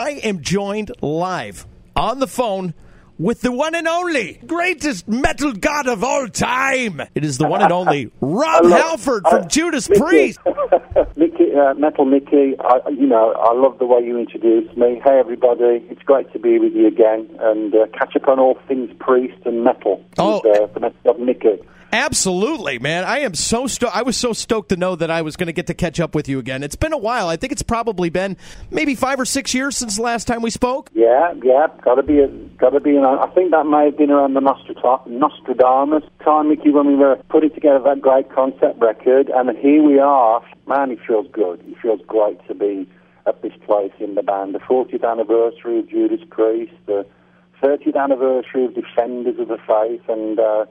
I am joined live on the phone with the one and only greatest metal god of all time. It is the one and only Rob love- Halford from uh, Judas Mickey. Priest. Mickey, uh, Metal Mickey, I, you know, I love the way you introduced me. Hey, everybody, it's great to be with you again and uh, catch up on all things priest and metal. Oh. with, uh, the Metal God Mickey. Absolutely, man. I am so stoked. I was so stoked to know that I was going to get to catch up with you again. It's been a while. I think it's probably been maybe five or six years since the last time we spoke. Yeah, yeah, got to be, got to be. I think that may have been around the Nostradamus time, Mickey, when we were putting together that great concept record, and here we are. Man, it feels good. It feels great to be at this place in the band. The 40th anniversary of Judas Priest, the 30th anniversary of Defenders of the Faith, and uh,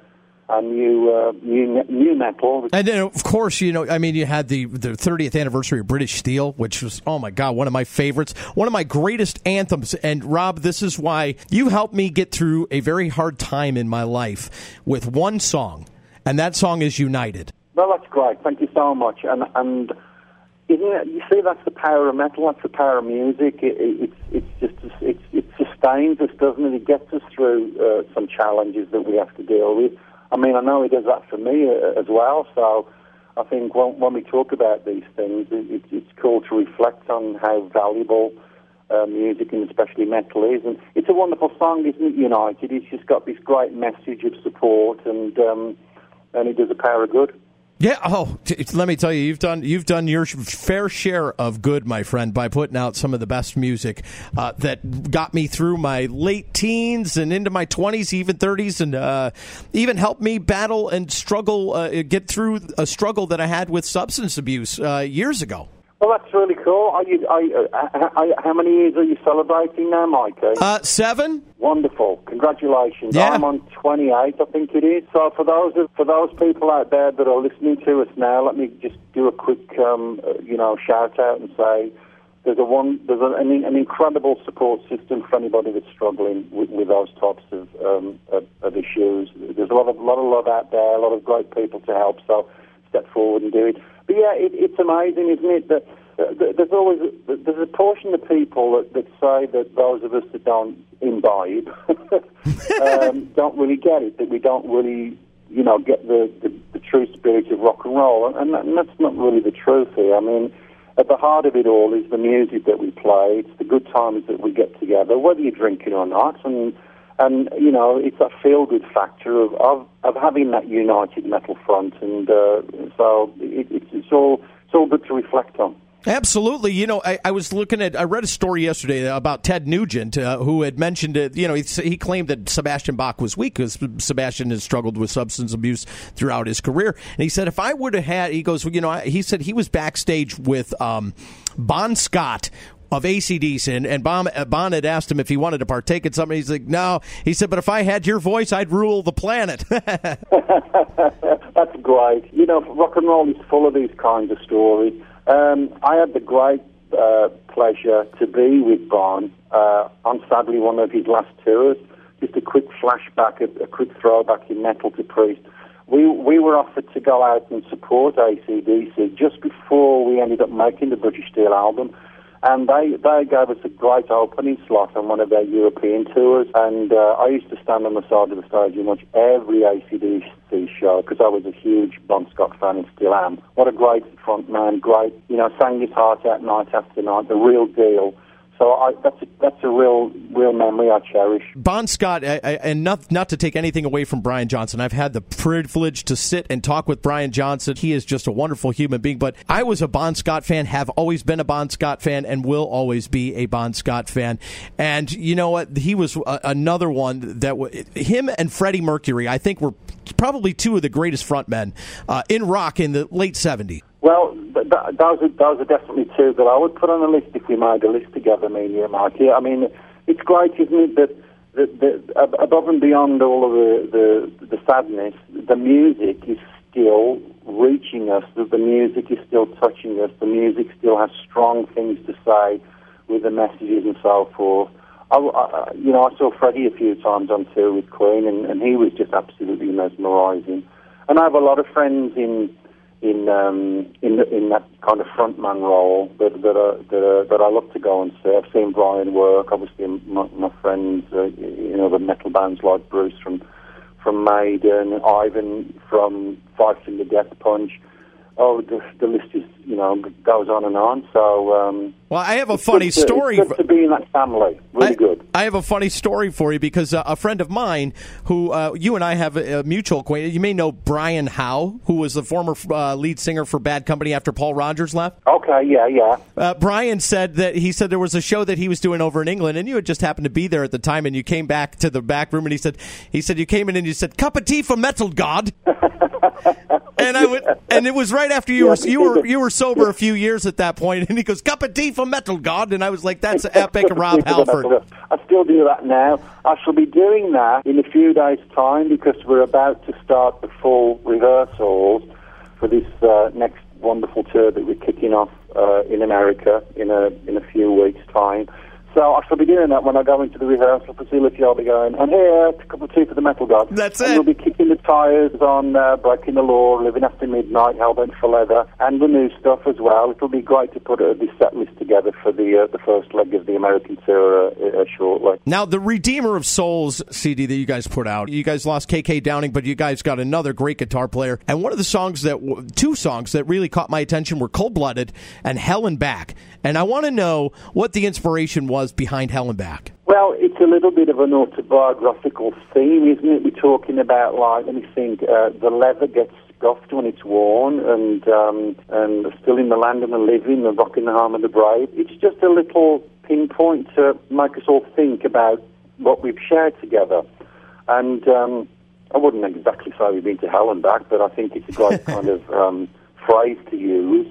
a new, uh, new, new metal. And then, of course, you know, I mean, you had the the 30th anniversary of British Steel, which was, oh my God, one of my favorites, one of my greatest anthems. And Rob, this is why you helped me get through a very hard time in my life with one song, and that song is United. Well, that's great. Thank you so much. And and isn't it, you see, that's the power of metal. That's the power of music. It, it, it's it's just it's, it sustains us, doesn't it? It gets us through uh, some challenges that we have to deal with. I mean, I know he does that for me uh, as well. So I think when, when we talk about these things, it, it, it's cool to reflect on how valuable. Uh, music and especially metal is, and it's a wonderful song, isn't it? United. It's just got this great message of support, and um, and it does a power of good. Yeah. Oh, let me tell you, you've done you've done your fair share of good, my friend, by putting out some of the best music uh, that got me through my late teens and into my twenties, even thirties, and uh, even helped me battle and struggle, uh, get through a struggle that I had with substance abuse uh, years ago. Well, that's really cool. Are you, are, you- uh, uh, uh, how many years are you celebrating now, Mikey? Uh, seven. Wonderful. Congratulations. Yeah. I'm on 28, I think it is. So for those for those people out there that are listening to us now, let me just do a quick, um, you know, shout out and say there's a one, there's an, an incredible support system for anybody that's struggling with, with those types of, um, of, of issues. There's a lot of, lot of love out there, a lot of great people to help. So step forward and do it. But yeah, it, it's amazing, isn't it? That uh, there's always there's a portion of people that, that say that those of us that don't imbibe um, don't really get it. That we don't really, you know, get the, the, the true spirit of rock and roll, and, and, that, and that's not really the truth here. I mean, at the heart of it all is the music that we play. It's the good times that we get together, whether you're drinking or not, and and you know, it's that feel-good factor of, of of having that united metal front, and uh, so it, it's, it's all it's all good to reflect on. Absolutely. You know, I, I was looking at, I read a story yesterday about Ted Nugent, uh, who had mentioned it. You know, he, he claimed that Sebastian Bach was weak because Sebastian has struggled with substance abuse throughout his career. And he said, if I would have had, he goes, well, you know, I- he said he was backstage with um, Bon Scott. Of ACDC, and, and uh, bon had asked him if he wanted to partake in something. He's like, no. He said, but if I had your voice, I'd rule the planet. That's great. You know, rock and roll is full of these kinds of stories. Um, I had the great uh, pleasure to be with Bon uh, on sadly one of his last tours. Just a quick flashback, a, a quick throwback in metal to Priest. We we were offered to go out and support ACDC just before we ended up making the British Steel album. And they, they gave us a great opening slot on one of their European tours. And uh, I used to stand on the side of the stage and watch every ACDC show because I was a huge Bon Scott fan and still am. What a great front man, great, you know, sang his heart out night after night, the real deal. So I, that's a, that's a real real memory I cherish. Bon Scott, and not not to take anything away from Brian Johnson, I've had the privilege to sit and talk with Brian Johnson. He is just a wonderful human being. But I was a Bon Scott fan, have always been a Bon Scott fan, and will always be a Bon Scott fan. And you know what? He was a, another one that w- him and Freddie Mercury, I think, were probably two of the greatest frontmen uh, in rock in the late '70s. Well, th- th- those are those are definitely two that I would put on a list if we made a list together, me and you, Mikey. I mean, it's great, isn't it, that, that, that above and beyond all of the, the the sadness, the music is still reaching us. That the music is still touching us. The music still has strong things to say with the messages and so forth. I, I, you know, I saw Freddie a few times on tour with Queen, and, and he was just absolutely mesmerising. And I have a lot of friends in in um, in in that kind of frontman role that that, uh, that, uh, that I love to go and see. I've seen Brian work. Obviously, my, my friends, uh, you know, the metal bands like Bruce from from Maiden, Ivan from Five Finger Death Punch oh, the, the list is you know goes on and on. So, um, well, I have a funny to, story. Good to be in that family. Really I, good. I have a funny story for you because uh, a friend of mine, who uh, you and I have a, a, mutual acquaintance, you may know Brian Howe, who was the former uh, lead singer for Bad Company after Paul Rodgers left. Okay, yeah, yeah. Uh, Brian said that he said there was a show that he was doing over in England, and you had just happened to be there at the time, and you came back to the back room, and he said he said you came in and you said cup of tea for Metal God. and I would, and it was right after you were you were you were sober a few years at that point, and he goes cup of tea for Metal God, and I was like, that's epic, Rob Halford. I still do that now. I shall be doing that in a few days' time because we're about to start the full rehearsals for this uh, next wonderful tour that we're kicking off uh, in America in a in a few weeks' time. So I shall be doing that when I go into the rehearsal facility. I'll be going, I'm here to cup of tea for the metal god. That's and it. we'll be kicking the tyres on uh, Breaking the Law, Living After Midnight, Hellbent for Leather, and the new stuff as well. It'll be great to put uh, this set list together for the uh, the first leg of the American tour uh, uh, shortly. Now, the Redeemer of Souls CD that you guys put out, you guys lost KK Downing, but you guys got another great guitar player. And one of the songs that, two songs that really caught my attention were Cold Blooded and Hell and Back. And I want to know what the inspiration was behind Hell and Back. Well, it's a little bit of an autobiographical theme, isn't it? We're talking about, like, let me think, uh, the leather gets scuffed when it's worn, and um, and still in the land of the living, the rocking the harm of the brave. It's just a little pinpoint to make us all think about what we've shared together. And um, I wouldn't exactly say we've been to hell and back, but I think it's a great kind of um, phrase to use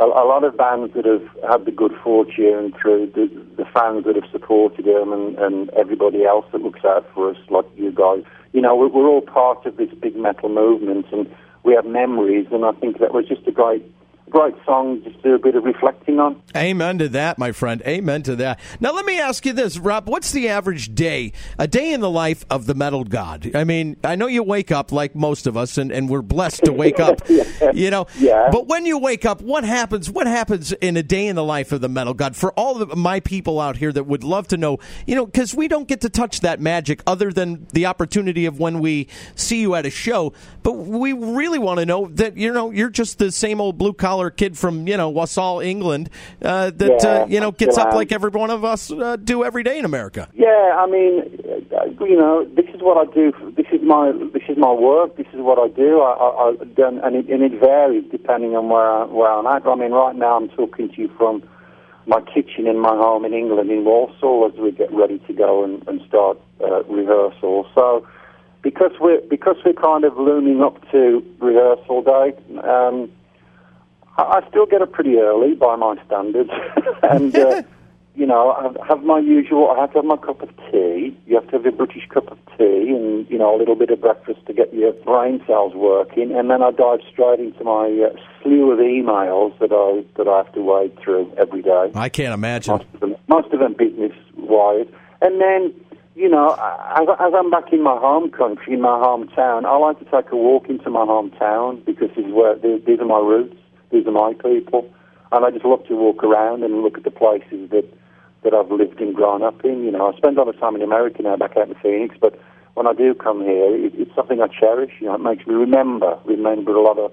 a, a, lot of bands that have had the good fortune through the, the fans that have supported him and, and everybody else that looks out for us, like you guys. You know, we're, we're all part of this big metal movement, and we have memories, and I think that was just a great great song just do a bit of reflecting on. Amen to that, my friend. Amen to that. Now, let me ask you this, Rob. What's the average day, a day in the life of the metal god? I mean, I know you wake up like most of us, and, and we're blessed to wake up, yeah. you know. Yeah. But when you wake up, what happens? What happens in a day in the life of the metal god? For all of my people out here that would love to know, you know, because we don't get to touch that magic other than the opportunity of when we see you at a show. But we really want to know that, you know, you're just the same old blue collar kid from you know Walsall, England, uh, that yeah, uh, you know gets up like every one of us uh, do every day in America. Yeah, I mean, uh, you know, this is what I do. This is my this is my work. This is what I do. I, I, I done, and it, and it varies depending on where I, where I'm at. I mean, right now I'm talking to you from my kitchen in my home in England in Walsall as we get ready to go and, and start uh, rehearsal. So because we're because we're kind of looming up to rehearsal day. Um, I still get up pretty early by my standards, and uh, you know, I have my usual. I have to have my cup of tea. You have to have a British cup of tea, and you know, a little bit of breakfast to get your brain cells working, and then I dive straight into my uh, slew of emails that I that I have to wade through every day. I can't imagine most of them, most of them business wise, and then. You know, as, as I'm back in my home country, in my hometown, I like to take a walk into my hometown because this is where these are my roots these are my people. And I just love to walk around and look at the places that, that I've lived and grown up in. You know, I spend a lot of time in America now, back out in Phoenix, but when I do come here, it, it's something I cherish. You know, it makes me remember, remember a lot of,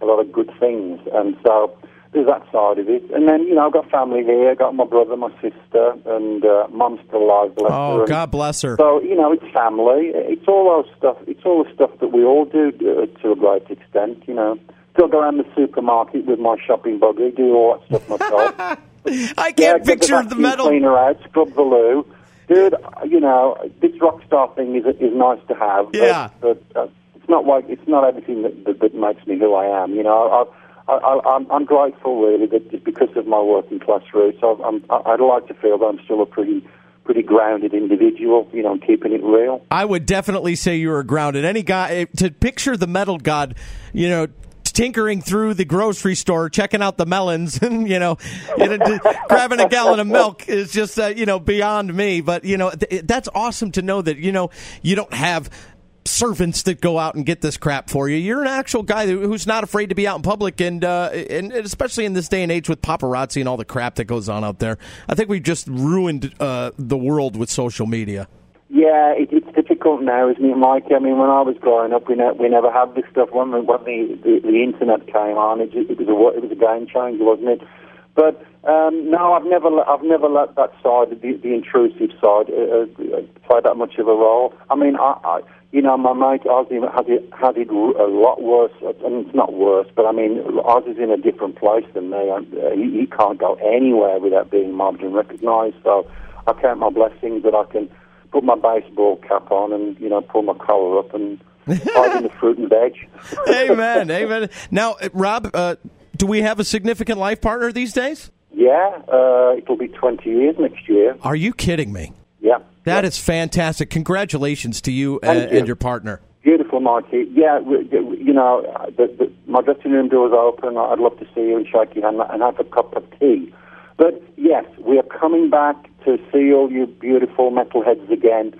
a lot of good things. And so there's that side of it. And then, you know, I've got family here. I've got my brother, my sister, and uh, mum's still alive, bless oh, her. God bless her. So, you know, it's family. It's all those stuff. It's all the stuff that we all do uh, to a great extent, you know go around the supermarket with my shopping buggy, do all that stuff myself. I can't yeah, picture the, the metal. cleaner out, scrub the loo. Dude, you know, this rock star thing is is nice to have. Yeah. But, but uh, it's not like it's not everything that, that, that makes me who I am. You know, I, I, I'm, I'm grateful really that because of my working class roots, I'm, I'd like to feel that I'm still a pretty pretty grounded individual, you know, keeping it real. I would definitely say you were grounded. Any guy eh, to picture the metal god, you know, tinkering through the grocery store, checking out the melons, and you know, grabbing a gallon of milk is just uh, you know beyond me. But you know, th- that's awesome to know that you know you don't have servants that go out and get this crap for you. You're an actual guy who's not afraid to be out in public, and uh, and especially in this day and age with paparazzi and all the crap that goes on out there. I think we've just ruined uh, the world with social media. Yeah, it, it's difficult now, isn't it, Mike? I mean, when I was growing up, we, ne- we never had this stuff. When, when the, the, the internet came on, it, it, was a, it was a game changer, wasn't it? But um, no, I've never I've never let that side, the, the intrusive side, uh, uh, play that much of a role. I mean, I, I you know, my mate Ozzy had it had it a lot worse. I mean, it's not worse, but I mean, Ozzy's in a different place than me. Uh, he, he can't go anywhere without being mobbed and recognised. So I count my blessings that I can put my baseball cap on and you know pull my collar up and hide in the fruit and veg. amen, amen. Now, uh, Rob, uh, do we have a significant life partner these days? Yeah, uh, it'll be 20 years next year. Are you kidding me? Yeah. That yeah. is fantastic. Congratulations to you, and, you. and, your partner. Beautiful, Marky. Yeah, you know, the, the, my dressing room door is open. I'd love to see you and shake your hand and have a cup of tea. But yes, we are coming back to see all you beautiful metalheads again.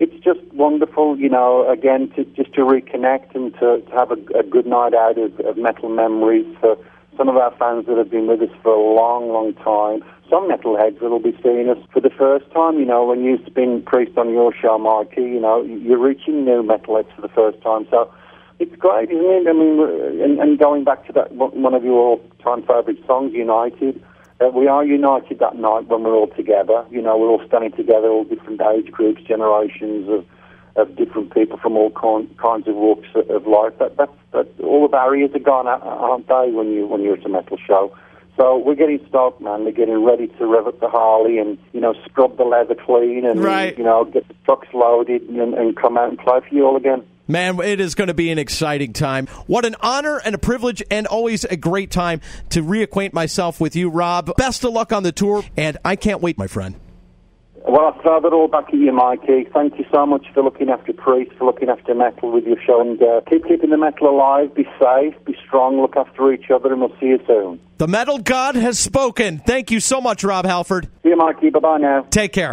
It's just wonderful, you know, again, to, just to reconnect and to, to have a, a good night out of, of metal memories for some of our fans that have been with us for a long, long time. Some metalheads that will be seeing us for the first time. You know, when you spin Priest on your show, Mikey, you know, you're reaching new metalheads for the first time. So it's great, isn't it? I mean, and, and going back to that one of your all-time favourite songs, United. Uh, we are united that night when we're all together. You know, we're all standing together, all different age groups, generations of of different people from all con- kinds of walks of life. That, that, that, all the barriers are gone, aren't they, when, you, when you're at a metal show? So we're getting stoked, man. We're getting ready to rev up the Harley and, you know, scrub the leather clean and, right. you know, get the trucks loaded and, and come out and play for you all again. Man, it is going to be an exciting time. What an honor and a privilege, and always a great time to reacquaint myself with you, Rob. Best of luck on the tour, and I can't wait, my friend. Well, I'll throw that all back at you, Mikey. Thank you so much for looking after Priest, for looking after metal with your show, and uh, keep keeping the metal alive. Be safe, be strong, look after each other, and we'll see you soon. The metal god has spoken. Thank you so much, Rob Halford. See you, Mikey. Bye bye now. Take care.